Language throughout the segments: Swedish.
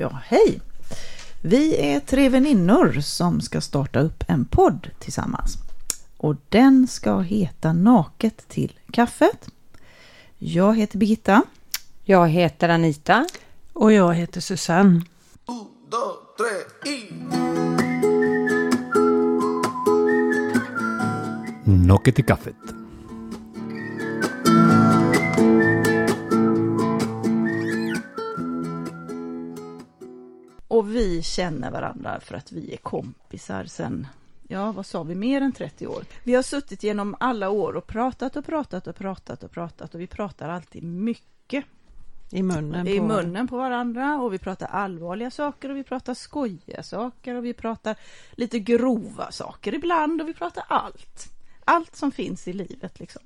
Ja, hej! Vi är tre väninnor som ska starta upp en podd tillsammans. Och den ska heta Naket till kaffet. Jag heter Birgitta. Jag heter Anita. Och jag heter Susanne. Naket till kaffet. Och vi känner varandra för att vi är kompisar sen, ja vad sa vi, mer än 30 år. Vi har suttit genom alla år och pratat och pratat och pratat och pratat och vi pratar alltid mycket. I munnen, I på munnen på varandra och vi pratar allvarliga saker och vi pratar skojiga saker och vi pratar lite grova saker ibland och vi pratar allt. Allt som finns i livet liksom.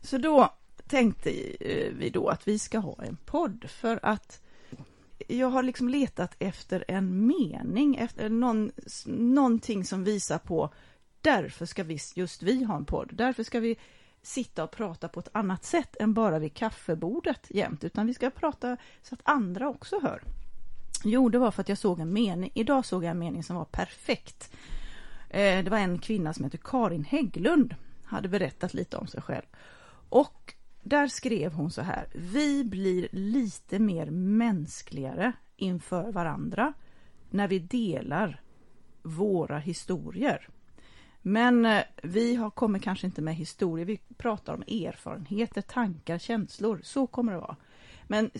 Så då tänkte eh, vi då att vi ska ha en podd för att jag har liksom letat efter en mening, efter någon, någonting som visar på därför ska vi, just vi ha en podd, därför ska vi sitta och prata på ett annat sätt än bara vid kaffebordet jämt, utan vi ska prata så att andra också hör. Jo, det var för att jag såg en mening, idag såg jag en mening som var perfekt. Eh, det var en kvinna som heter Karin Hägglund, hade berättat lite om sig själv. Och där skrev hon så här. Vi blir lite mer mänskligare inför varandra när vi delar våra historier. Men eh, vi har, kommer kanske inte med historier, vi pratar om erfarenheter, tankar, känslor. Så kommer det vara. Men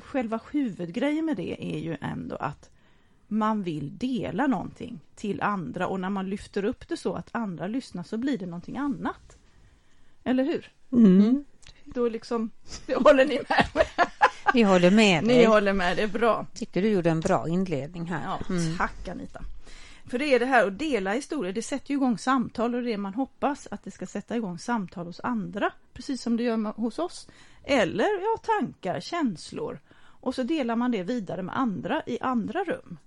själva huvudgrejen med det är ju ändå att man vill dela någonting till andra och när man lyfter upp det så att andra lyssnar så blir det någonting annat. Eller hur? Mm. Då liksom, det håller ni med mig? Vi håller med dig. Ni håller med, det är bra. Tycker du gjorde en bra inledning här. Ja, Mm. tack Anita. För det är det här att dela historier, det sätter ju igång samtal och det man hoppas att det ska sätta igång samtal hos andra, precis som det gör hos oss. Eller ja, tankar, känslor. Och så delar man det vidare med andra i andra rum.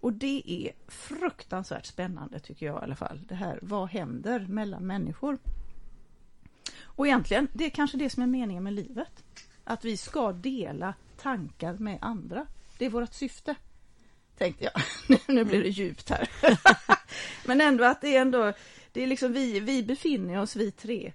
Och det är fruktansvärt spännande tycker jag i alla fall. Det här, vad händer mellan människor? Och egentligen, det är kanske det som är meningen med livet. Att vi ska dela tankar med andra. Det är vårt syfte. Tänkte jag. nu blir det djupt här. Men ändå att det är ändå, det är liksom vi, vi befinner oss, vi tre,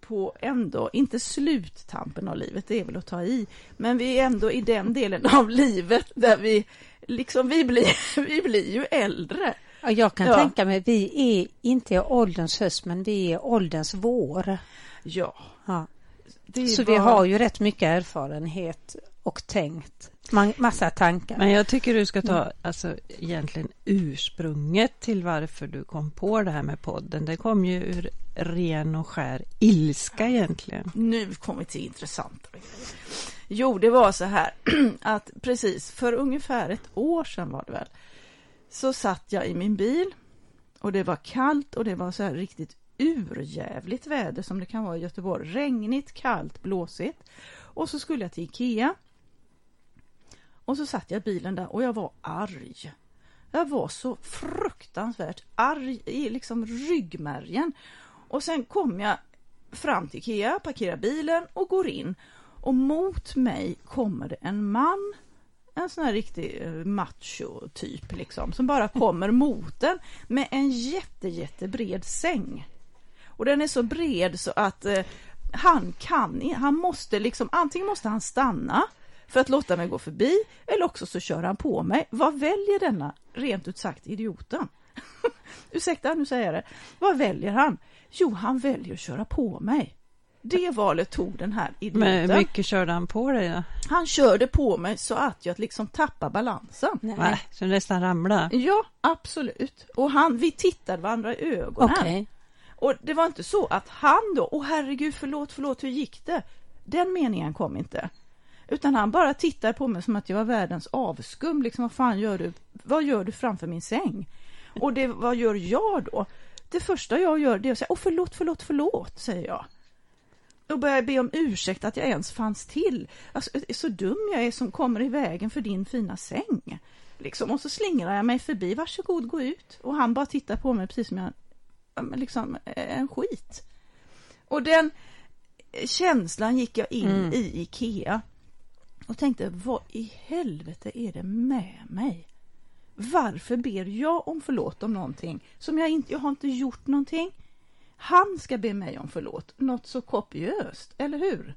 på ändå, inte sluttampen av livet, det är väl att ta i, men vi är ändå i den delen av livet där vi, liksom vi blir, vi blir ju äldre. Ja, jag kan Ja. tänka mig, vi är inte ålderns höst, men vi är ålderns vår. Ja. Ja. Så vi bara- har ju rätt mycket erfarenhet och tänkt. Man, massa tankar. Men jag tycker du ska ta alltså, egentligen ursprunget till varför du kom på det här med podden. Det kom ju ur ren och skär ilska egentligen. Nu kommer vi till intressanta grejer. Jo, det var så här att precis för ungefär ett år sedan var det väl, så satt jag i min bil och det var kallt och det var så här riktigt urjävligt väder som det kan vara i Göteborg. Regnigt, kallt, blåsigt. Och så skulle jag till Ikea. Och så satt jag i bilen där och jag var arg. Jag var så fruktansvärt arg i liksom ryggmärgen. Och sen kom jag fram till Ikea, parkerar bilen och går in. Och mot mig kommer det en man, en sån här riktig eh, macho typ liksom, som bara kommer mot en med en jätte, jättebred säng. Och den är så bred så att eh, han kan, han måste liksom, antingen måste han stanna för att låta mig gå förbi eller också så kör han på mig. Vad väljer denna, rent ut sagt, idioten? Ursäkta, nu säger jag det. Vad väljer han? Jo, han väljer att köra på mig. Det valet tog den här idioten. Men hur mycket körde han på dig då? Han körde på mig så att jag liksom tappade balansen. Nej. Nej, så nästan ramlade? Ja, absolut. Och han, vi tittade varandra i ögonen. Okej. Och det var inte så att han då, åh herregud, förlåt, förlåt, hur gick det? Den meningen kom inte. Utan han bara tittade på mig som att jag var världens avskum. Liksom, vad fan gör du? Vad gör du framför min säng? Och det, vad gör jag då? Det första jag gör det är att säga, åh förlåt, förlåt, förlåt, säger jag. Och börjar be om ursäkt att jag ens fanns till. Alltså, så dum jag är som kommer i vägen för din fina säng. Liksom, och så slingrar jag mig förbi, varsågod gå ut. Och han bara tittar på mig precis som jag liksom eh, en skit. Och den känslan gick jag in Mm. i Ikea. och tänkte, vad i helvete är det med mig? Varför ber jag om förlåt om någonting som jag inte, jag har inte gjort någonting? Han ska be mig om förlåt, något så kopiöst, eller hur?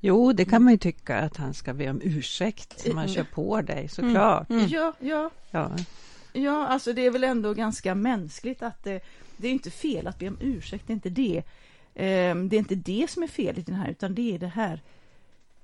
Jo, det kan man ju tycka att han ska be om ursäkt om man Mm. kör på dig, såklart. Ja, ja, Ja. ja, alltså det är väl ändå ganska mänskligt att det, det är inte fel att be om ursäkt, det är inte det. Ehm, det är inte det som är fel i den här, utan det är det här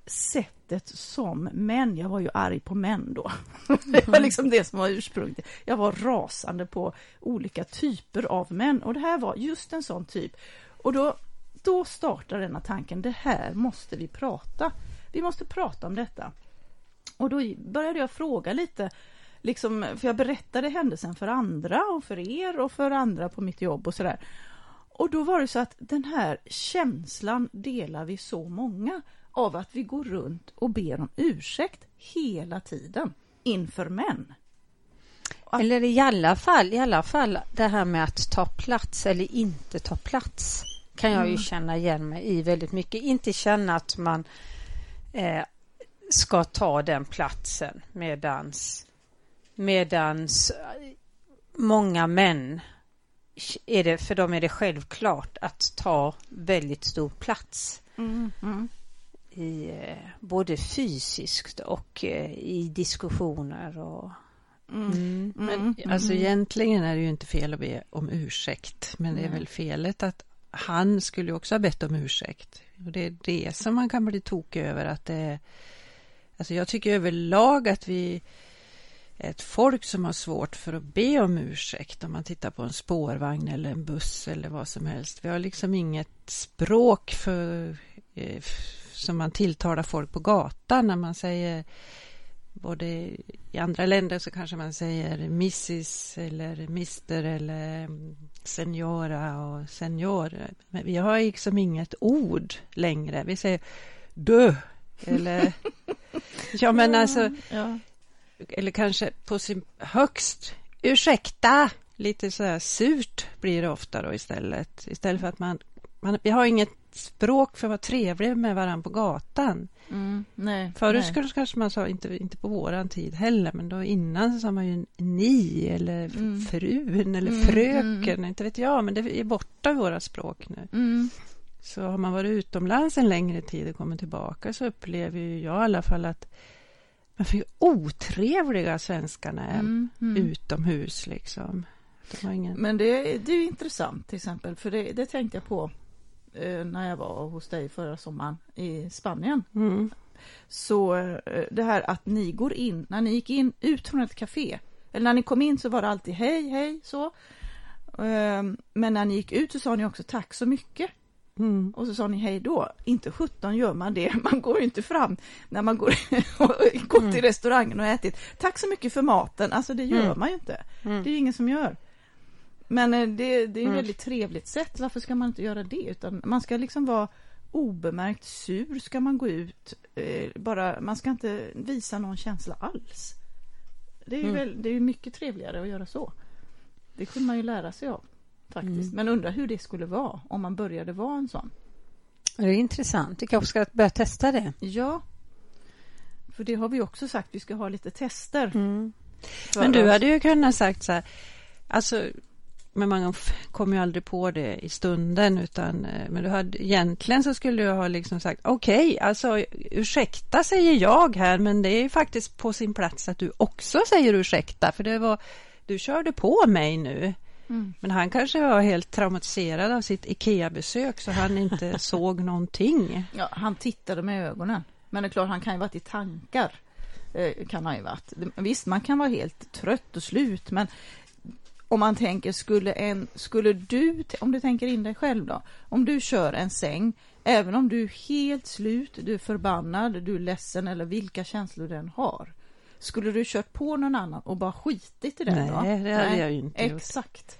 sättet som män, jag var ju arg på män då. Det var liksom det som var ursprunget. Jag var rasande på olika typer av män och det här var just en sån typ. Och då, då startar denna tanken, det här måste vi prata. Vi måste prata om detta. Och då började jag fråga lite, liksom, för jag berättade händelsen för andra och för er och för andra på mitt jobb och sådär. Och då var det så att den här känslan delar vi så många av att vi går runt och ber om ursäkt hela tiden inför män. Att- Eller i alla fall, i alla fall det här med att ta plats eller inte ta plats kan jag ju Mm. känna igen mig i väldigt mycket. Inte känna att man eh, ska ta den platsen medans, medans eh, många män är det, för dem är det självklart att ta väldigt stor plats Mm, mm, i eh, både fysiskt och eh, i diskussioner och mm, mm. Men mm, alltså mm. egentligen är det ju inte fel att be om ursäkt, men det är väl felet att han skulle också ha bett om ursäkt. Och det är det som man kan bli tokig över att det. Alltså jag tycker överlag att vi ett folk som har svårt för att be om ursäkt om man tittar på en spårvagn eller en buss eller vad som helst. Vi har liksom inget språk för eh, som man tilltalar folk på gatan när man säger både i andra länder så kanske man säger Mrs eller Mr eller mm, Senora och Senior. Men vi har liksom inget ord längre. Vi säger du eller ja men alltså Ja. Eller kanske på sin högst ursäkta lite så här surt blir det ofta då istället istället för att man, man vi har inget språk för att vara trevlig med varandra på gatan. Mm, nej, Förut nej. kanske man sa, inte, inte på våran tid heller, men då innan så sa man ju ni eller Mm. frun eller Mm, fröken, mm. inte vet jag, men det är borta i våra språk nu. Mm, Så har man varit utomlands en längre tid och kommer tillbaka så upplever ju jag i alla fall att men hur otrevliga svenskarna är mm, mm. utomhus liksom. De ingen... Men det, det är intressant till exempel, för det, det tänkte jag på eh, när jag var hos dig förra sommaren i Spanien. Mm. Så eh, det här att ni går in, när ni gick in ut från ett café, eller när ni kom in så var det alltid hej, hej, så. Ehm, Men när ni gick ut så sa ni också tack så mycket. Mm. Och så sa ni hej då. Inte sjutton gör man det. Man går ju inte fram när man går gått till restaurangen och ätit. Tack så mycket för maten. Alltså det gör Mm. man ju inte. Mm. Det är ju ingen som gör. Men eh, det, det är ett Mm. väldigt trevligt sätt. Varför ska man inte göra det? Utan man ska liksom vara obemärkt sur ska man gå ut. Eh, bara, man ska inte visa någon känsla alls. Det är ju Mm. väl, det är ju mycket trevligare att göra så. Det kunde man ju lära sig av. Faktiskt. Mm. Men undrar hur det skulle vara om man började vara en sån. Det är intressant. Vi kanske ska börja testa det. Ja. För det har vi också sagt, vi ska ha lite tester. Mm. Men du oss. hade ju kunnat sagt så här, alltså, men man kommer ju aldrig på det i stunden, utan, eh, men du hade, egentligen så skulle du ha liksom sagt, okej, alltså ursäkta säger jag här, men det är faktiskt på sin plats att du också säger ursäkta, för det var, du körde på mig nu. Mm. Men han kanske var helt traumatiserad av sitt IKEA-besök så han inte såg någonting. Ja, han tittade med ögonen. Men det är klart, han kan ju varit i tankar. Eh, kan han ju varit. Visst, man kan vara helt trött och slut, men om man tänker, skulle, en, skulle du, om du tänker in dig själv då, om du kör en säng, även om du är helt slut, du är förbannad, du är ledsen eller vilka känslor den har, skulle du kört på någon annan och bara skitit i den Nej, då? det hade jag ju inte gjort. Exakt.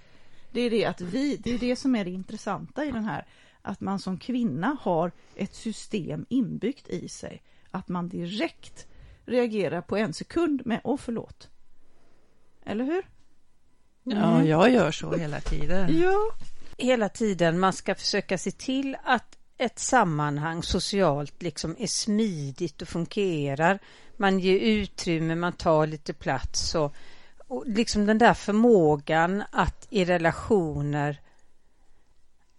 Det är det att vi, det är det som är det intressanta i den här, att man som kvinna har ett system inbyggt i sig, att man direkt reagerar på en sekund med åh förlåt. Eller hur? Ja, Mm. jag gör så hela tiden. Ja. Hela tiden man ska försöka se till att ett sammanhang socialt liksom är smidigt och fungerar. Man ger utrymme, man tar lite plats och, och liksom den där förmågan att i relationer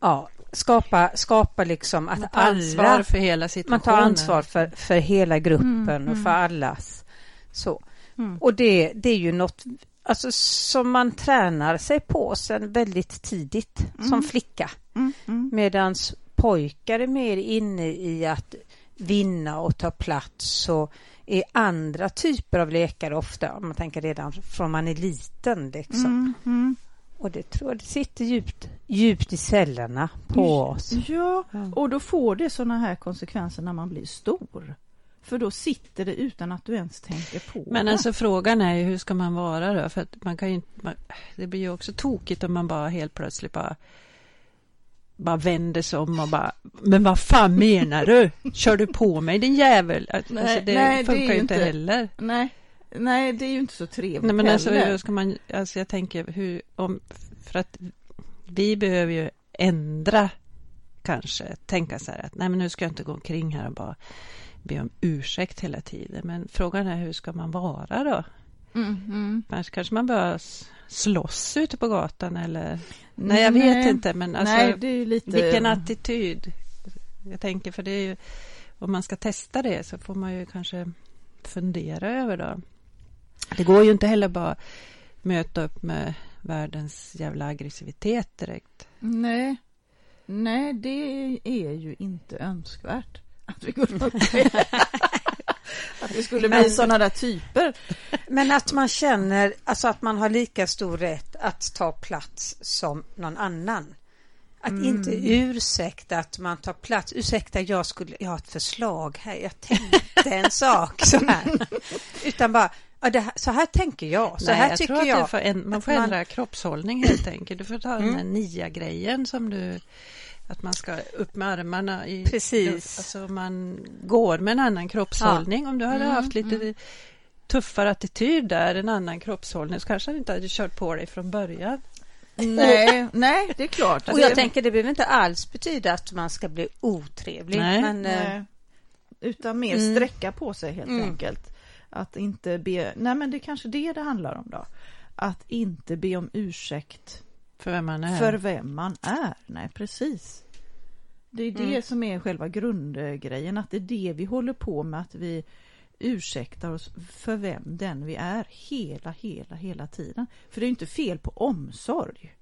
ja, skapa, skapa liksom att Man tar ansvar alla för hela man situationen. tar ansvar för, för hela gruppen Mm, och för allas. Så. Mm. Och det, det är ju något alltså, som man tränar sig på sen väldigt tidigt som Mm. flicka. Mm, mm. Medans pojkar är mer inne i att vinna och ta plats och är andra typer av lekar ofta, om man tänker redan från man är liten. Liksom. Mm, mm. Och det tror jag det sitter djupt, djupt i cellerna på oss. Ja, Ja. och då får det sådana här konsekvenser när man blir stor. För då sitter det utan att du ens tänker på Men det. alltså frågan är ju hur ska man vara då? För att man kan ju inte, man, det blir ju också tokigt om man bara helt plötsligt bara bara vänder sig om och bara Men vad fan menar du? Kör du på mig din jävel? Alltså, Nej, det nej, det funkar är ju inte heller. Nej, nej, det är ju inte så trevligt Nej men alltså, heller. hur ska man, alltså jag tänker hur, om, för att vi behöver ju ändra kanske, tänka så här att nej men nu ska jag inte gå omkring här och bara be om ursäkt hela tiden. Men frågan är hur ska man vara då? Mm, mm. Kanske, kanske man s- slåss ute på gatan eller? Nej, jag vet inte men alltså nej, det är ju lite... vilken attityd? Jag tänker för det är ju om man ska testa det så får man ju kanske fundera över då. Det går ju inte heller bara möta upp med världens jävla aggressivitet direkt. Nej, nej, det är ju inte önskvärt. Att vi, går upp med- att vi skulle bli sådana där typer. Men att man känner alltså att man har lika stor rätt att ta plats som någon annan. Att Mm. inte ursäkta att man tar plats. Ursäkta, jag, skulle, jag har ett förslag här. Jag tänkte en sak så här. Utan bara, ja, här, så här tänker jag. Så Nej, här jag tycker jag. får en, man får man- ändra kroppshållning helt enkelt. Du får ta den Mm. här nia-grejen som du att man ska upp med armarna i... Precis. Alltså man går med en annan kroppshållning. Om du hade Mm, haft lite tuffare attityd där, en annan kroppshållning, så kanske han inte hade kört på dig från början. Nej, nej, det är klart. Och jag tänker det behöver inte alls betyda att man ska bli otrevlig. Nej. Men, eh, Nej, utan mer Mm. sträcka på sig helt Mm. enkelt. Att inte be, nej men det är kanske det det handlar om då. Att inte be om ursäkt För vem man är. för vem man är. Nej, precis. Det är det Mm. som är själva grundgrejen, att det är det vi håller på med, att vi ursäktar oss för vem den vi är hela, hela, hela tiden. För det är ju inte fel på omsorg.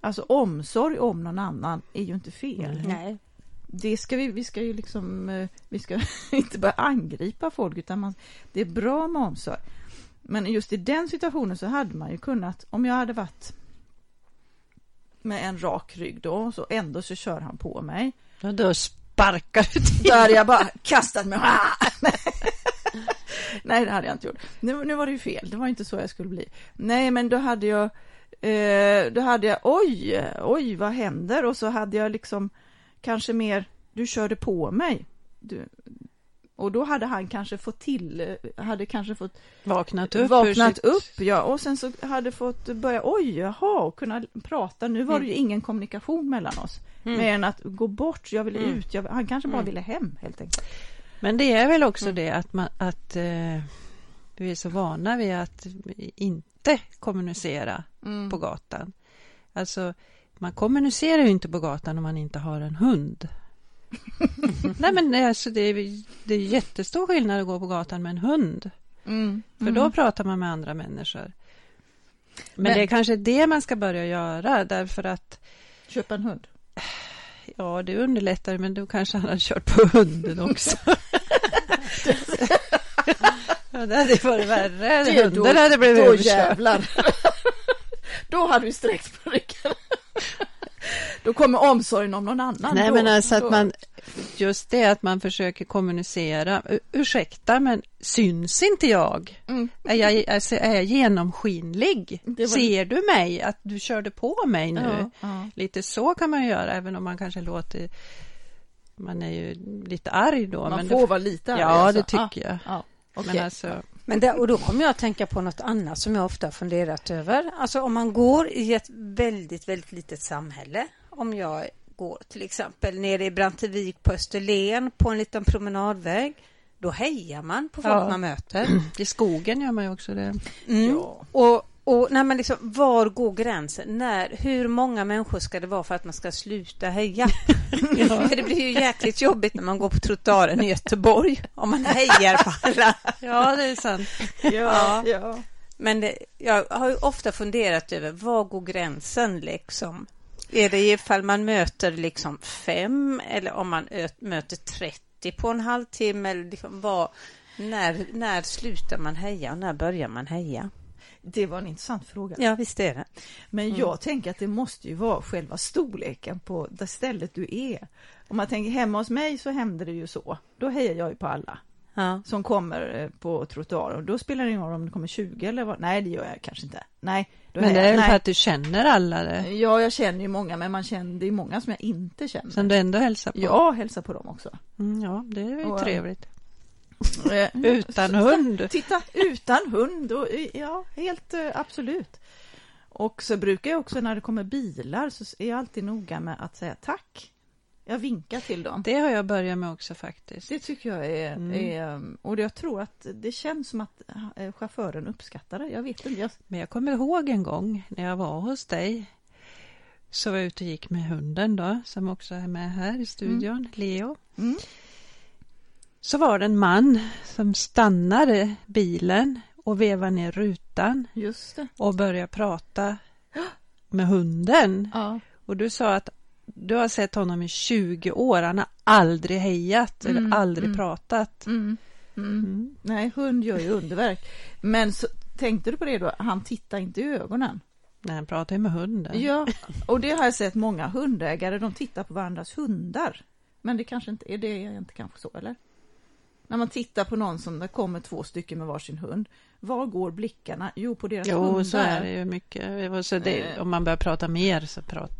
Alltså omsorg om någon annan är ju inte fel. Nej. nej. Det ska vi, vi ska ju liksom, eh, vi ska inte börja angripa folk utan man, det är bra med omsorg. Men just i den situationen så hade man ju kunnat, om jag hade varit med en rak rygg då, så ändå så kör han på mig. Ja, då sparkar du till. Då hade jag bara kastat mig. Nej, det hade jag inte gjort. Nu, nu var det ju fel, det var inte så jag skulle bli. Nej, men då hade jag, eh, då hade jag, oj, oj, vad händer? Och så hade jag liksom kanske mer, du körde på mig. Du, och då hade han kanske fått till, eh, hade kanske fått Vaknat upp. vaknat sitt- upp, ja, och sen så hade fått börja, oj, jaha, och kunna prata. Nu var det ju ingen kommunikation mellan oss. Mm. Mer än att gå bort, jag ville Mm. ut, jag, han kanske bara Mm. ville hem helt enkelt. Men det är väl också Mm. det att, man, att eh, vi är så vana vid att inte kommunicera Mm. på gatan. Alltså, man kommunicerar ju inte på gatan om man inte har en hund. Nej men det är alltså, det är, det är jättestor skillnad att gå på gatan med en hund. Mm. För då pratar man med andra människor. Men, Men- det är kanske det man ska börja göra därför att Köpa en hund. ja, det underlättar men då kanske han hade kört på hunden också. ja, det hade varit värre. Det- Hunden hade blivit Då överkörd. jävlar. då hade vi sträckt på ryggen. Då kommer omsorgen om någon annan. Nej då, men alltså då. att man Just det att man försöker kommunicera Ursäkta men syns inte jag? Mm. Är jag, alltså, är jag genomskinlig? Var- Ser du mig? Att du körde på mig nu? Ja, ja. Lite så kan man ju göra även om man kanske låter Man är ju lite arg då Man men får det, vara lite arg, Ja alltså. det tycker jag Ja, okej. Men alltså Men där, och då kommer jag att tänka på något annat som jag ofta har funderat över. Alltså om man går i ett väldigt, väldigt litet samhälle. Om jag går till exempel nere i Brantevik på Österlen på en liten promenadväg. Då hejar man på folk Ja. man möter. I skogen gör man ju också det. Mm. Ja. Och, och nej, men liksom, var går gränsen? När, hur många människor ska det vara för att man ska sluta heja? För det blir ju jäkligt jobbigt när man går på trottoaren i Göteborg om man hejar på alla. Ja, det är sant. Ja, ja. Men det, jag har ju ofta funderat över var går gränsen liksom? Är det ifall man möter liksom fem eller om man möter 30 på en halvtimme? Eller liksom vad, när, när slutar man heja och när börjar man heja? Det var en intressant fråga. Ja, visst är det. Men Mm. jag tänker att det måste ju vara själva storleken på det stället du är. Om man tänker hemma hos mig så händer det ju så. Då hejar jag ju på alla Ja. som kommer eh, på trottoaren. Då spelar det ingen roll om det kommer 20 eller vad. Nej, det gör jag kanske inte. Nej, Men det är väl för att du känner alla det? Ja, jag känner ju många, men man känner, det är många som jag inte känner. Som du ändå hälsar på? Jag hälsar på dem också. Mm, ja, det är ju Och, trevligt. Eh, Utan hund? Titta, utan hund och ja, helt eh, absolut. Och så brukar jag också när det kommer bilar så är jag alltid noga med att säga tack. Jag vinkar till dem. Det har jag börjat med också faktiskt. Det tycker jag är, Mm. är och jag tror att det känns som att eh, chauffören uppskattar det. Jag vet inte. Jag, Men jag kommer ihåg en gång när jag var hos dig. Så var jag ute och gick med hunden då, som också är med här i studion, Leo. mm, Så var det en man som stannade bilen och vevade ner rutan och började prata med hunden. Ja. Och du sa att du har sett honom i 20 år, han har aldrig hejat Mm, eller aldrig mm. pratat. Mm, mm. Mm. Nej, hund gör ju underverk. Men så, tänkte du på det då? Han tittar inte i ögonen. Nej, han pratar ju med hunden. Ja, och det har jag sett många hundägare, de tittar på varandras hundar. Men det kanske inte är det, inte kanske så, eller? När man tittar på någon som det kommer två stycken med varsin hund, var går blickarna? Jo, på deras hundar. Jo, så är det ju mycket. Så det, Eh. om man börjar prata mer så prat,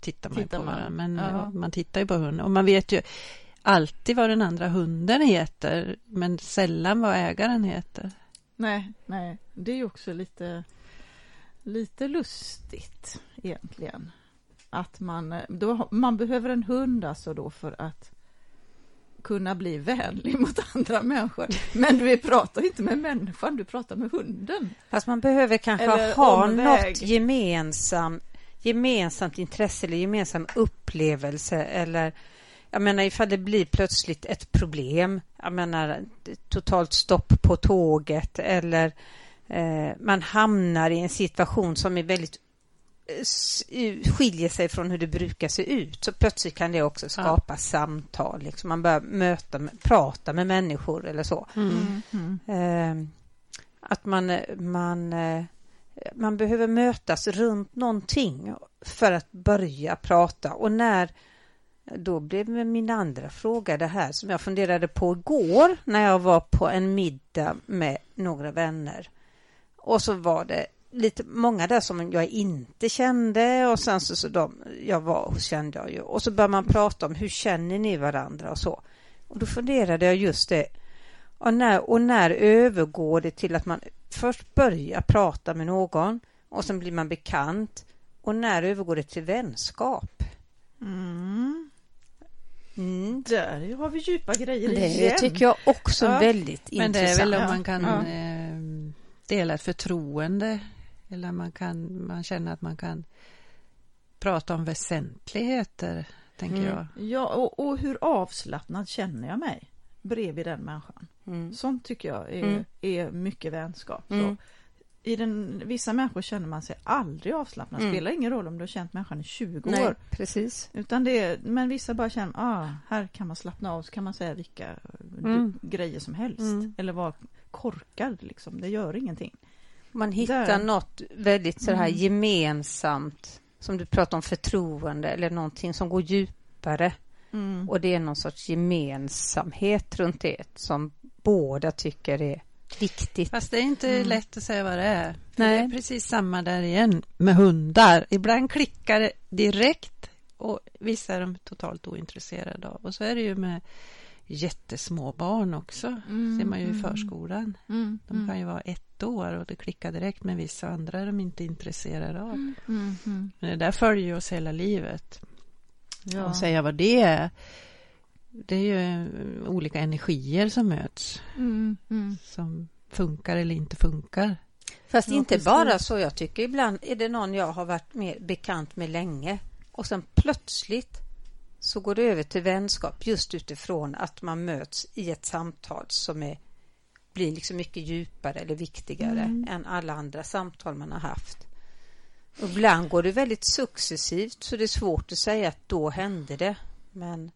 tittar man Tittar på man. varandra. Men Ja. man tittar ju på hunden. Och man vet ju alltid vad den andra hunden heter, men sällan vad ägaren heter. Nej, nej, det är ju också lite, lite lustigt egentligen. Att man, då, man behöver en hund alltså då för att kunna bli vänlig mot andra människor. Men du pratar inte med människan, du pratar med hunden. Fast man behöver kanske Eller ha omväg. något gemensam, gemensamt intresse eller gemensam upplevelse eller jag menar ifall det blir plötsligt ett problem, jag menar totalt stopp på tåget eller eh, man hamnar i en situation som är väldigt eh, skiljer sig från hur det brukar se ut så plötsligt kan det också skapa samtal. Liksom. Man börjar möta, prata med människor eller så. Mm. Eh, att man, man, eh, man behöver mötas runt någonting för att börja prata. Och när, då blev min andra fråga det här som jag funderade på igår när jag var på en middag med några vänner. Och så var det lite många där som jag inte kände och sen så, så de jag var hos kände jag ju. Och så började man prata om hur känner ni varandra och så. Och då funderade jag just det. Och när, och när övergår det till att man först börjar prata med någon och sen blir man bekant och när övergår det till vänskap? Mm. Mm. Där har vi djupa grejer Det igen. tycker jag också Ja. väldigt Men det är intressant. väl om man kan Ja. eh, dela ett förtroende eller man kan man känner att man kan prata om väsentligheter, tänker Mm. jag. Ja, och, och hur avslappnad känner jag mig bredvid den människan? Mm. Sånt tycker jag är, Mm. är mycket vänskap. Mm. Så I den, vissa människor känner man sig aldrig avslappnad. Mm. spelar ingen roll om du har känt människan i 20 Nej, år. precis. Utan det är, men vissa bara känner, ah, här kan man slappna av, så kan man säga vilka Mm. du, grejer som helst. Mm. Eller vara korkad, liksom. det gör ingenting. Man hittar Där. något väldigt så här Mm. gemensamt som du pratar om förtroende eller någonting som går djupare Mm. och det är någon sorts gemensamhet runt det som båda tycker är viktigt. Fast det är inte Mm. lätt att säga vad det är. Nej. Det är precis samma där igen med hundar. Ibland klickar det direkt och vissa är de totalt ointresserade av. Och så är det ju med jättesmå barn också. Mm, ser man ju i mm. förskolan. Mm. De kan ju vara ett år och det klickar direkt med vissa andra är de inte intresserade av. Mm. Mm. Men det där följer ju oss hela livet. Ja. och säga vad det är. Det är ju eh, olika energier som möts, Mm, mm. som funkar eller inte funkar. Fast inte precis. bara så. Jag tycker ibland är det någon jag har varit mer bekant med länge och sen plötsligt så går det över till vänskap just utifrån att man möts i ett samtal som är, blir liksom mycket djupare eller viktigare Mm. än alla andra samtal man har haft. Och ibland går det väldigt successivt så det är svårt att säga att då hände det. Men,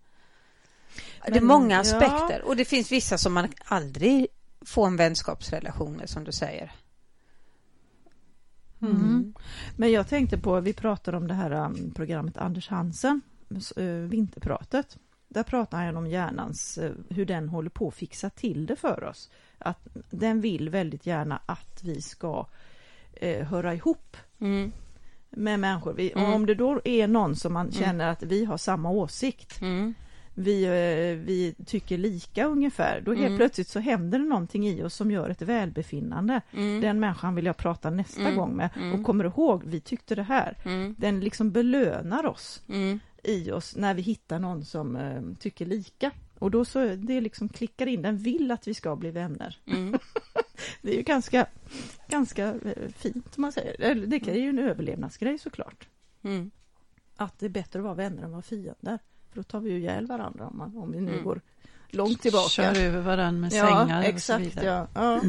det är Men, många ja. aspekter och det finns vissa som man aldrig får en vänskapsrelation med som du säger. Mm. Men jag tänkte på, vi pratade om det här um, programmet Anders Hansen, uh, Vinterpratet. Där pratar han om hjärnans, uh, hur den håller på att fixa till det för oss. Att den vill väldigt gärna att vi ska uh, höra ihop Mm. Med människor. Vi, Mm. Om det då är någon som man känner att vi har samma åsikt, Mm. vi, eh, vi tycker lika ungefär, då helt Mm. plötsligt så händer det någonting i oss som gör ett välbefinnande. Mm. Den människan vill jag prata nästa Mm. gång med Mm. och kommer ihåg, vi tyckte det här. Mm. Den liksom belönar oss Mm. i oss när vi hittar någon som eh, tycker lika. Och då så, det liksom klickar in, den vill att vi ska bli vänner. Det är ju ganska, ganska eh, fint om man säger. Det är ju en överlevnadsgrej såklart. Mm. Att det är bättre att vara vänner än att vara fiender. För då tar vi ju ihjäl varandra om, man, om vi nu Mm. går långt tillbaka. Kör över varandra med ja, sängar och så exakt, vidare. ja, ja.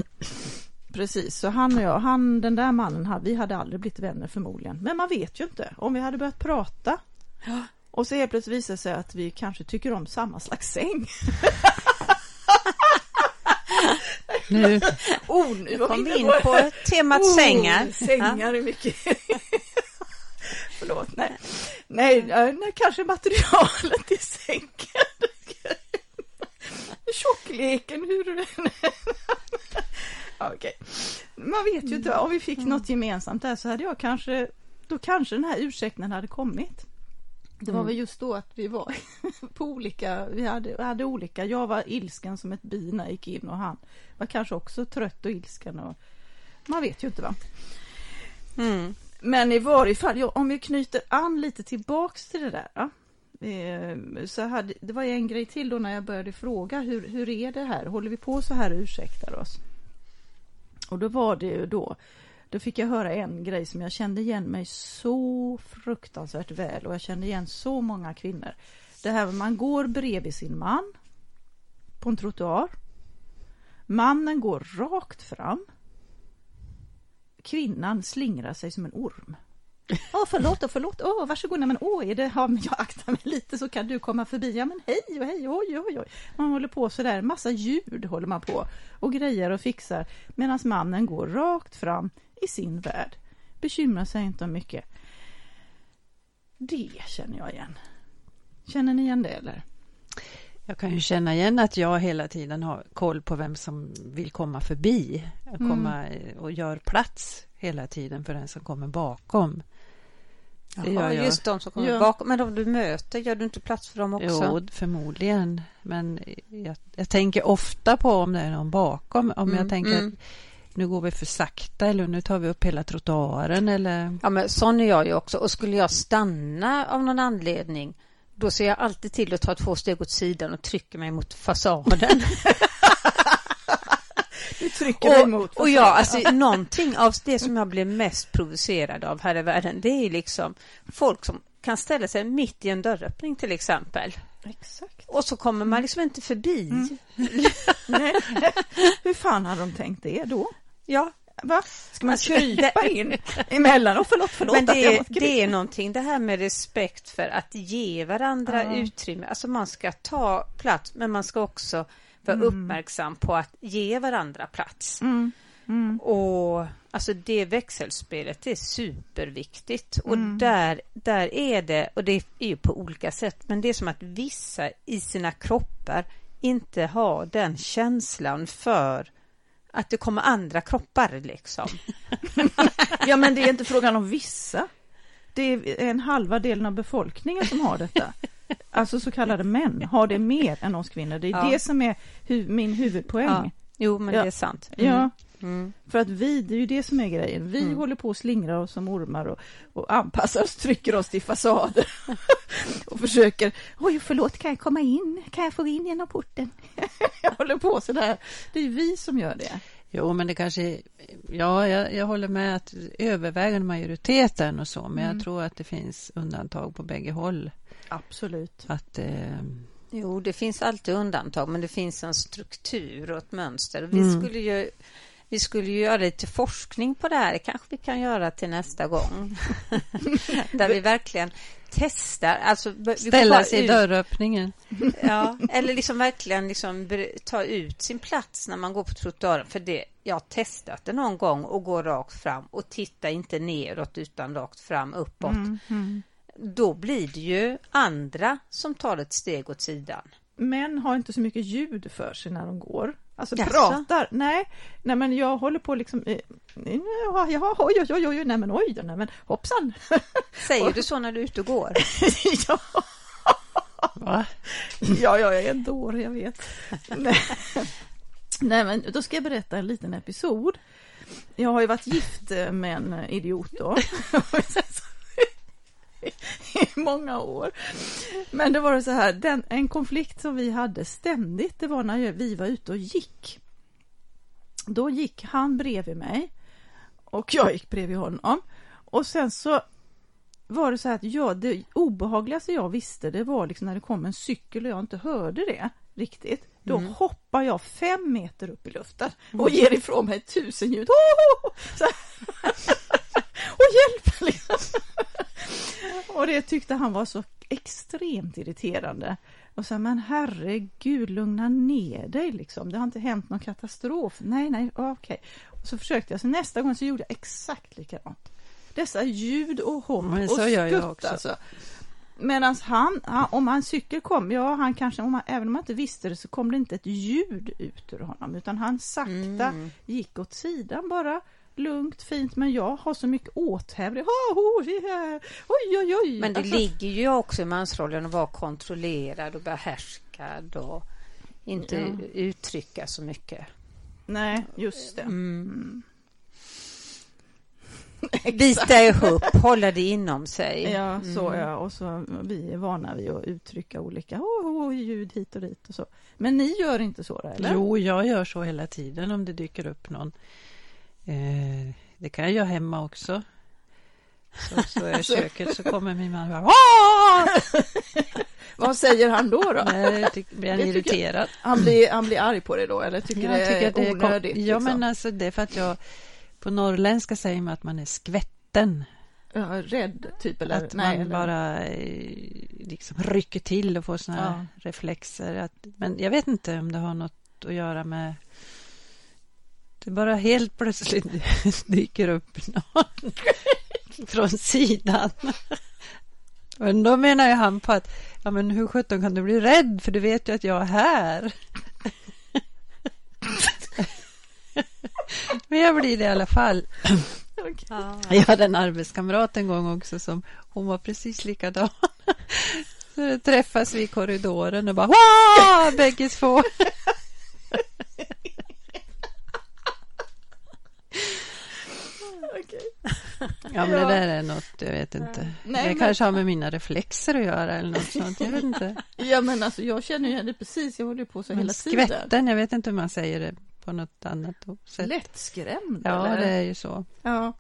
Precis, så han och jag, han, den där mannen, vi hade aldrig blivit vänner förmodligen. Men man vet ju inte. Om vi hade börjat prata och så helt plötsligt visar det sig att vi kanske tycker om samma slags säng. Nu, Oh, nu Kom vi in på temat Oh, sängar. Sängar är mycket. Förlåt, nej. Nej, nej, kanske materialet i sängen. Tjockleken, hur den Okej. Man vet ju inte, om vi fick något gemensamt där så hade jag kanske, då kanske den här ursäkten hade kommit. Det var Mm. väl just då att vi var på olika, vi hade, hade olika, jag var ilsken som ett bi när jag gick in och han var kanske också trött och ilsken och man vet ju inte va. Mm. Men i varje fall, ja, om vi knyter an lite tillbaks till det där. Ja, eh, så hade, det var en grej till då när jag började fråga hur, hur är det här? Håller vi på så här och ursäktar oss? Och då var det ju då, då fick jag höra en grej som jag kände igen mig så fruktansvärt väl och jag kände igen så många kvinnor. Det här med man går bredvid sin man på en trottoar. Mannen går rakt fram. Kvinnan slingrar sig som en orm. Åh, förlåt, och förlåt, åh, varsågod, nej men åh, är det, ja, men jag aktar mig lite så kan du komma förbi, ja men hej och hej, oj, oj, oj. Man håller på sådär, massa ljud håller man på och grejer och fixar medan mannen går rakt fram i sin värld. Bekymrar sig inte om mycket. Det känner jag igen. Känner ni igen det eller? jag kan ju känna igen att jag hela tiden har koll på vem som vill komma förbi. Och, Mm. komma, och gör plats hela tiden för den som kommer bakom. Ja, just de som kommer Ja. bakom. Men de du möter, gör du inte plats för dem också? Jo, förmodligen. Men jag, jag tänker ofta på om det är någon bakom. Om Mm, jag tänker mm. att nu går vi för sakta eller nu tar vi upp hela trottoaren eller Ja, men sån är jag ju också. Och skulle jag stanna av någon anledning, då ser jag alltid till att ta två steg åt sidan och trycker mig mot fasaden. Du trycker dig emot. och, och ja, alltså någonting av det som jag blir mest provocerad av här i världen, det är liksom folk som kan ställa sig mitt i en dörröppning till exempel. Exakt. Och så kommer man liksom inte förbi. Mm. Nej. Hur fan hade de tänkt det då? Ja, Va? Ska man Alltså, krypa det- in emellan? Och förlåt, förlåt men det är, det är någonting det här med respekt för att ge varandra Ja. utrymme. Alltså man ska ta plats men man ska också vara Mm. uppmärksam på att ge varandra plats. Mm. Mm. Och alltså det växelspelet är superviktigt och Mm. där, där är det, och det är ju på olika sätt, men det är som att vissa i sina kroppar inte har den känslan för att det kommer andra kroppar liksom. Ja, men det är inte frågan om vissa. Det är en halva delen av befolkningen som har detta. Alltså så kallade män har det mer än oss kvinnor. Det är Ja. det som är hu min huvudpoäng. Ja. Jo, men Ja. det är sant. Mm. Ja, Mm. För att vi, det är ju det som är grejen, vi Mm. håller på att slingra oss som ormar och, och anpassar oss, trycker oss till fasader och försöker, oj förlåt, kan jag komma in? Kan jag få in genom porten? jag håller på sådär, det är vi som gör det. Jo, men det kanske... Ja, jag, jag håller med att övervägande majoriteten och så, men Mm. jag tror att det finns undantag på bägge håll. Absolut. Att, eh, Jo, det finns alltid undantag, men det finns en struktur och ett mönster. Vi, Mm. skulle ju, vi skulle ju göra lite forskning på det här. Det kanske vi kan göra till nästa gång. Där vi verkligen testar. Alltså, ställa sig i ut- dörröppningen. Ja, eller liksom verkligen liksom ta ut sin plats när man går på trottoaren. För det, jag har testat det någon gång och går rakt fram och titta inte neråt utan rakt fram uppåt. Mm, mm. Då blir det ju andra som tar ett steg åt sidan. Män har inte så mycket ljud för sig när de går. Alltså Jaså? pratar, nej, nej men jag håller på liksom, ja, ja, oj, oj, oj, oj, nej men oj, nej men hoppsan. Säger du så när du är ute och går? ja, Va? ja, jag är en dåre, jag vet. nej. nej men då ska jag berätta en liten episod. Jag har ju varit gift med en idiot då. I många år. Men det var så här, den, en konflikt som vi hade ständigt, det var när vi var ute och gick. Då gick han bredvid mig och jag gick bredvid honom. Och sen så var det så här att jag, det obehagligaste jag visste det var liksom när det kom en cykel och jag inte hörde det riktigt. Då Mm. hoppar jag fem meter upp i luften och ger ifrån mig tusen ljud. Oh! Och hjälp! Liksom. och det tyckte han var så extremt irriterande. Och så här, men herregud, lugna ner dig liksom. Det har inte hänt någon katastrof. Nej, nej, okej. Och så försökte jag, så nästa gång så gjorde jag exakt likadant. Dessa ljud och hopp Men och så jag skutt också. alltså. Medan han, han, om han cykel kom, ja han kanske, om han, även om han inte visste det så kom det inte ett ljud ut ur honom utan han sakta Mm. gick åt sidan bara. Lugnt, fint, men jag har så mycket åthävning. Oh, oh, yeah. Oj, oj, oj. Men det Alltså, ligger ju också i mansrollen att vara kontrollerad och behärskad och inte Ja. uttrycka så mycket. Nej, just det. Mm. Bita ihop, hålla det inom sig. Ja, så Mm. ja. Och så vi är vana vid att uttrycka olika oh, oh, ljud hit och dit och så. Men ni gör inte så, eller? Jo, jag gör så hela tiden om det dyker upp någon. Eh, det kan jag göra hemma också. Så, så är jag i köket så kommer min man och bara! Vad säger han då? då? Nej, blir han irriterad. Han blir, han blir arg på det då, eller tycker Jag det tycker är det är onödigt? Ja, liksom? men alltså det är för att jag på norrländska säger man att man är skvätten. Ja, rädd, typ? Eller? Att Nej, man eller? bara eh, liksom rycker till och får såna här reflexer. Att, men jag vet inte om det har något att göra med... Det bara helt plötsligt dyker upp någon från sidan. Men då menar ju han på att ja, men hur sjutton kan du bli rädd för du vet ju att jag är här. men jag blir det i alla fall. Ja. Jag hade en arbetskamrat en gång också som hon var precis likadan. Så träffas vi i korridoren och bara Wah! bägge två. Okej. Ja men det där är något, jag vet inte. Nej, det men- kanske har med mina reflexer att göra eller något sånt. Jag vet inte. Ja, men alltså jag känner ju det precis, jag håller på så Men hela tiden. skvätten, jag vet inte hur man säger det på något annat sätt. Lättskrämd? Ja, eller? det är ju så. Ja.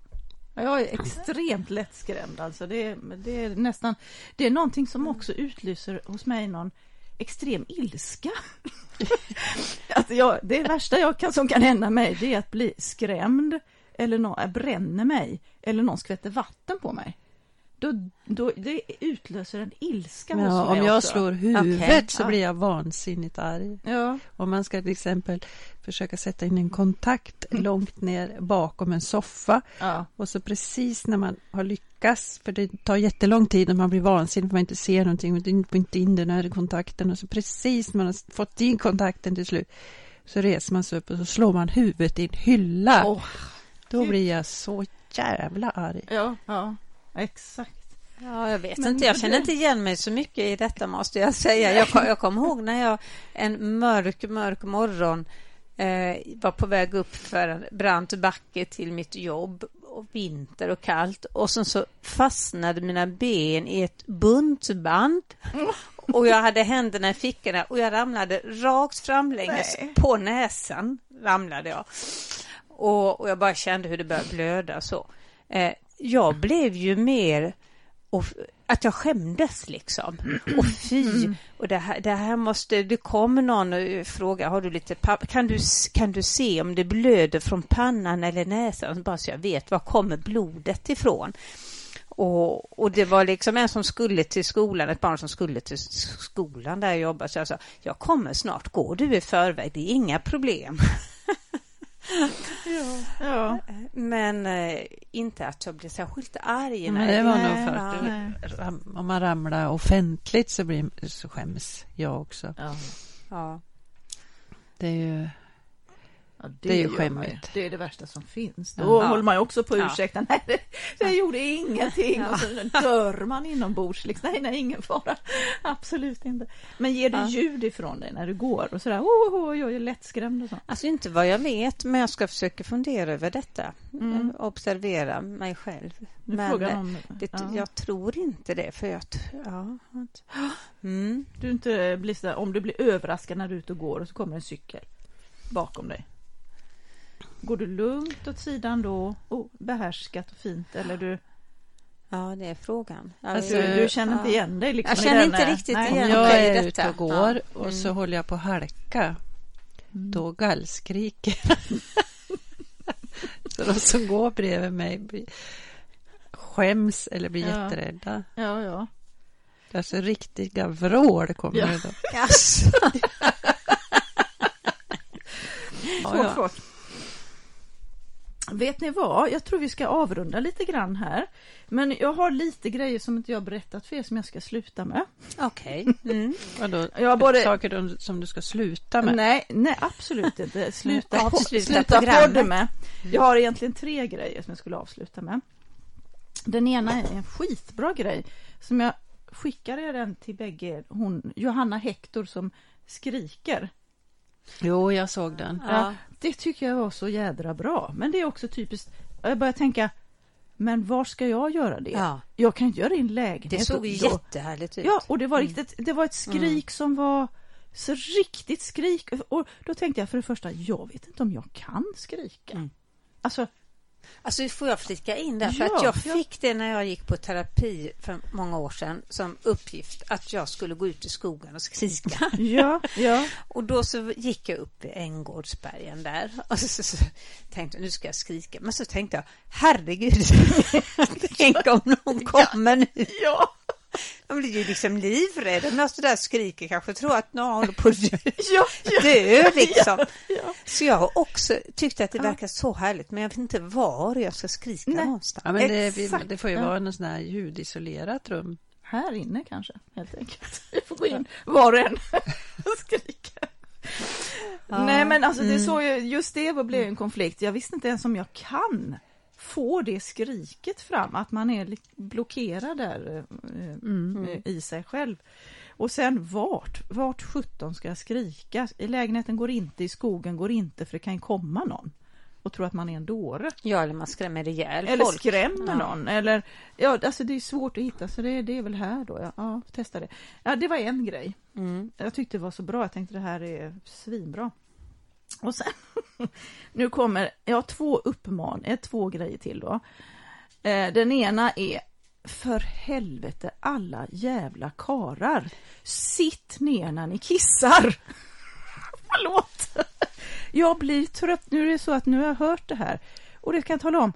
Ja, Jag är extremt lättskrämd alltså. Det är, det är nästan, det är någonting som också utlyser hos mig någon extrem ilska. att jag, det värsta jag kan, som kan hända mig det är att bli skrämd eller någon bränner mig eller någon skvätter vatten på mig. Då, då, det utlöser en ilska hos Ja, mig om jag också. slår huvudet Okej, så blir jag vansinnigt arg. Ja, Om man ska till exempel försöka sätta in en kontakt långt ner bakom en soffa ja, och så precis när man har lyckats, för det tar jättelång tid när man blir vansinnig för man inte ser någonting, man får inte in den här kontakten och så precis när man har fått in kontakten till slut så reser man sig upp och så slår man huvudet i en hylla. Åh, Då blir jag så jävla arg. ja, ja, exakt. Ja, jag vet Men inte. Jag känner inte igen mig så mycket i detta måste jag säga. Jag, kom- jag kommer ihåg när jag en mörk, mörk morgon Eh, var på väg upp för en brant backe till mitt jobb och vinter och kallt och sen så fastnade mina ben i ett buntband och jag hade händerna i fickorna och jag ramlade rakt framlänges Nej. på näsan ramlade jag. Och, och jag bara kände hur det började blöda så. Eh, jag blev ju mer och att jag skämdes liksom. Och fy, och det här, det här måste, det kommer någon och frågar, har du lite papper? kan du, kan du se om det blöder från pannan eller näsan? Bara så jag vet, var kommer blodet ifrån? Och, och det var liksom en som skulle till skolan, ett barn som skulle till skolan där jag jobbade, så jag sa, jag kommer snart, går du i förväg, det är inga problem. Ja. Men eh, inte att jag blev särskilt arg. Men det var nog Nej, för ja. att du, ram- om man ramlar offentligt så, blir, så skäms jag också. Ja. Ja. Det är ju... Ja, Det är ju skämmigt. Det är det värsta som finns. Ja. Då Ja. håller man ju också på att Ja. ursäkta. Nej, det, jag gjorde ingenting. Och så dör man inombords. Liksom. Nej, nej, ingen fara. Absolut inte. Men ger du Ja. ljud ifrån dig när du går? Och sådär, oh, oh, jag är lättskrämd och så. Alltså inte vad jag vet, men jag ska försöka fundera över detta. Mm. Eh, Observera mig själv. Nu Men frågar eh, någon, det, ja. jag tror inte det, för jag... Ja, mm. Du inte blir sådär, om du blir överraskad när du är ute och går och så kommer en cykel bakom dig. Går du lugnt åt sidan då? Oh, behärskat och fint eller du, ja, det är frågan. Alltså, vet- du, du känner inte ja. igen dig? Liksom, Jag känner inte eh, riktigt nej. Om igen. jag är detta. ute och går Ja. och så Mm. håller jag på att halka, då gallskriker Så de som går bredvid mig blir, skäms eller blir Ja. jätterädda. Ja, ja. Alltså riktiga vrål kommer Ja. det då. Jaså? Ja, Svårt, ja. Vet ni vad? Jag tror vi ska avrunda lite grann här. Men jag har lite grejer som inte jag har berättat för er som jag ska sluta med. Okej. Mm. Vadå, Jag har både- saker som du ska sluta med? Nej, nej absolut inte. Sluta, Avsluta sluta podden med. Jag har egentligen tre grejer som jag skulle avsluta med. Den ena är en skitbra grej som jag skickade den till bägge hon, Johanna Hector som skriker. Jo, jag såg den. Ja. Det tycker jag var så jädra bra. Men det är också typiskt, jag börjar tänka, men var ska jag göra det? ja, Jag kan inte göra det i en lägenhet. det såg jättehärligt ut. Ja, och det var Mm. riktigt, det var ett skrik som var så riktigt skrik. Och då tänkte jag för det första, jag vet inte om jag kan skrika. Mm. Alltså, Alltså får jag flika in där? För Ja, att jag ja. fick det när jag gick på terapi för många år sedan som uppgift att jag skulle gå ut i skogen och skrika. ja, ja. Och då så gick jag upp i Änggårdsbergen där och så, så tänkte jag nu ska jag skrika. Men så tänkte jag herregud, tänk om någon kommer nu. Ja, De blir ju liksom livrädda när jag så där skriker kanske tror att någon håller på att dö, ja, ja. dö liksom. Ja. Så jag har också tyckt att det Ja. verkar så härligt men jag vet inte var jag ska skrika Nej. någonstans. Ja, men det, vi, det får ju ja. vara något sånt här ljudisolerat rum. Här inne kanske, helt enkelt. Vi får gå in var och en och skrika. Ja. Nej men alltså det Mm. så ju, just det blev en konflikt. Jag visste inte ens om jag kan få det skriket fram, att man är blockerad där eh, Mm. eh, i sig själv. Och sen vart, vart 17 ska jag skrika? I lägenheten går inte, i skogen går inte, för det kan ju komma någon och tro att man är en dåre. Ja, eller man skrämmer ihjäl Eller folk. skrämmer Ja. någon. Eller, ja, alltså det är svårt att hitta, så det, det är väl här då. Ja, ja, testa det. Ja, det var en grej. Mm. Jag tyckte det var så bra. Jag tänkte det här är svinbra. Och sen, nu kommer, jag har två uppman, eh, två grejer till då. Eh, Den ena är, för helvete alla jävla karar. Sitt ner när ni kissar. Förlåt. Jag blir trött. Nu är det så att nu har jag hört det här. Och det kan jag tala om.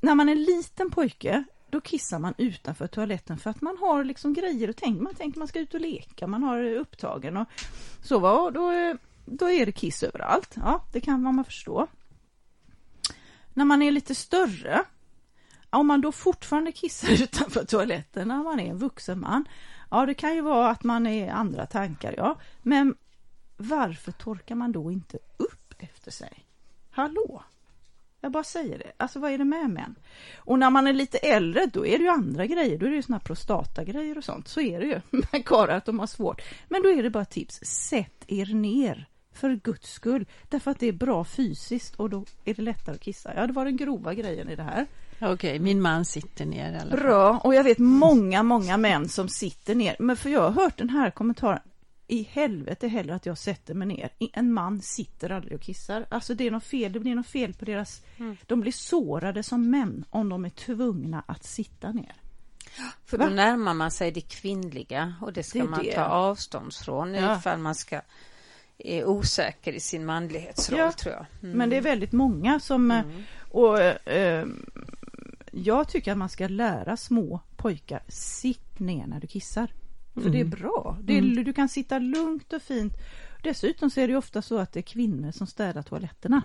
När man är liten pojke, då kissar man utanför toaletten för att man har liksom grejer och tänker. Man tänker man ska ut och leka, man har upptagen och så va. Då, då är det kiss överallt. Ja, det kan man förstå. När man är lite större, om man då fortfarande kissar utanför toaletten när man är en vuxen man. Ja, det kan ju vara att man är andra tankar, ja. Men varför torkar man då inte upp efter sig? Hallå? Jag bara säger det. Alltså vad är det med män? Och när man är lite äldre då är det ju andra grejer. Då är det ju såna här prostatagrejer och sånt. Så är det ju med karlar att de har svårt. Men då är det bara ett tips. Sätt er ner För guds skull. Därför att det är bra fysiskt och då är det lättare att kissa. Ja, det var den grova grejen i det här. Okej, min man sitter ner i alla fall. Bra, och jag vet många, många män som sitter ner. Men för jag har hört den här kommentaren. I helvete heller att jag sätter mig ner. En man sitter aldrig och kissar. Alltså det är något fel, det blir något fel på deras... De blir sårade som män om de är tvungna att sitta ner. För då närmar man sig det kvinnliga och det ska Det man det. ta avstånd från Ja. ifall man ska är osäker i sin manlighetsroll Ja. tror jag. Mm. Men det är väldigt många som... eh, Och eh, jag tycker att man ska lära små pojkar, sitt ner när du kissar. För det är bra. Det är, Du kan sitta lugnt och fint. Dessutom så är det ofta så att det är kvinnor som städar toaletterna.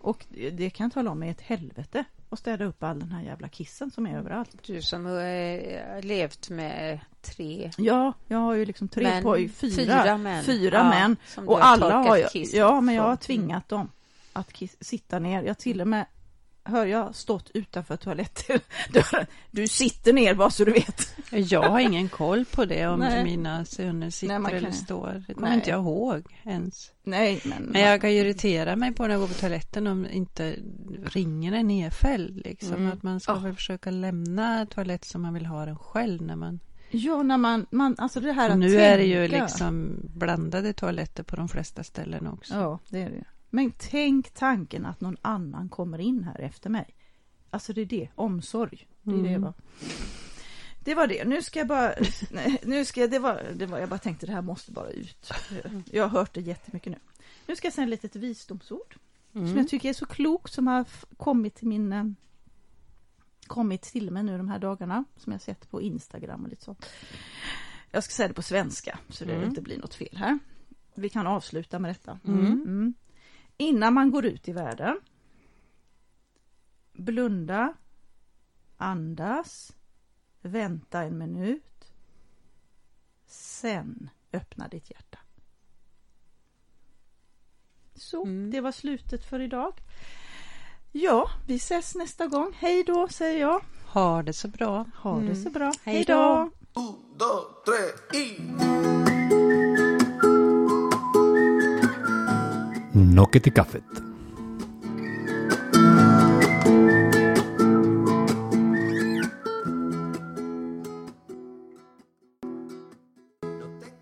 Och det- kan jag tala om är ett helvete att städa upp all den här jävla kissen som är överallt. Du som har levt med tre Ja, jag har ju liksom tre Män, poj, fyra, fyra män. fyra Ja, män. Och har alla har jag, ja men jag har från. tvingat dem att kiss, sitta ner. Jag till och med, hör jag stått utanför toalettdörren. Du sitter ner bara så du vet. Jag har ingen koll på det om Nej. mina söner sitter kan- eller står. Det kommer Nej. inte jag ihåg ens. Nej men, Men jag kan irritera mig på när jag går på toaletten om inte ringen är nedfälld. Liksom. Mm. Att man ska väl försöka lämna toalett som man vill ha den själv. När man... ja när man, man alltså det här att nu är det ju tänka. liksom blandade toaletter på de flesta ställen också. Ja det är det. Men tänk tanken att någon annan kommer in här efter mig. Alltså det är det, omsorg. Det är det Mm. va. Det var det. Nu ska jag bara, nu ska jag, det var, det var, jag bara tänkte det här måste bara ut. Jag har hört det jättemycket nu. Nu ska jag säga ett litet visdomsord. Som Mm. jag tycker är så klokt som har kommit till min eh, kommit till mig nu de här dagarna som jag sett på Instagram och lite sånt. Jag ska säga det på svenska så det Mm. inte blir något fel här. Vi kan avsluta med detta. Mm. Mm. Innan man går ut i världen. Blunda. Andas. Vänta en minut. Sen öppna ditt hjärta. Så, Mm. det var slutet för idag. Ja, vi ses nästa gång. Hej då, säger jag. Ha det så bra. Ha det så bra. Hej då. Un, dos, tres y... No que te cafet.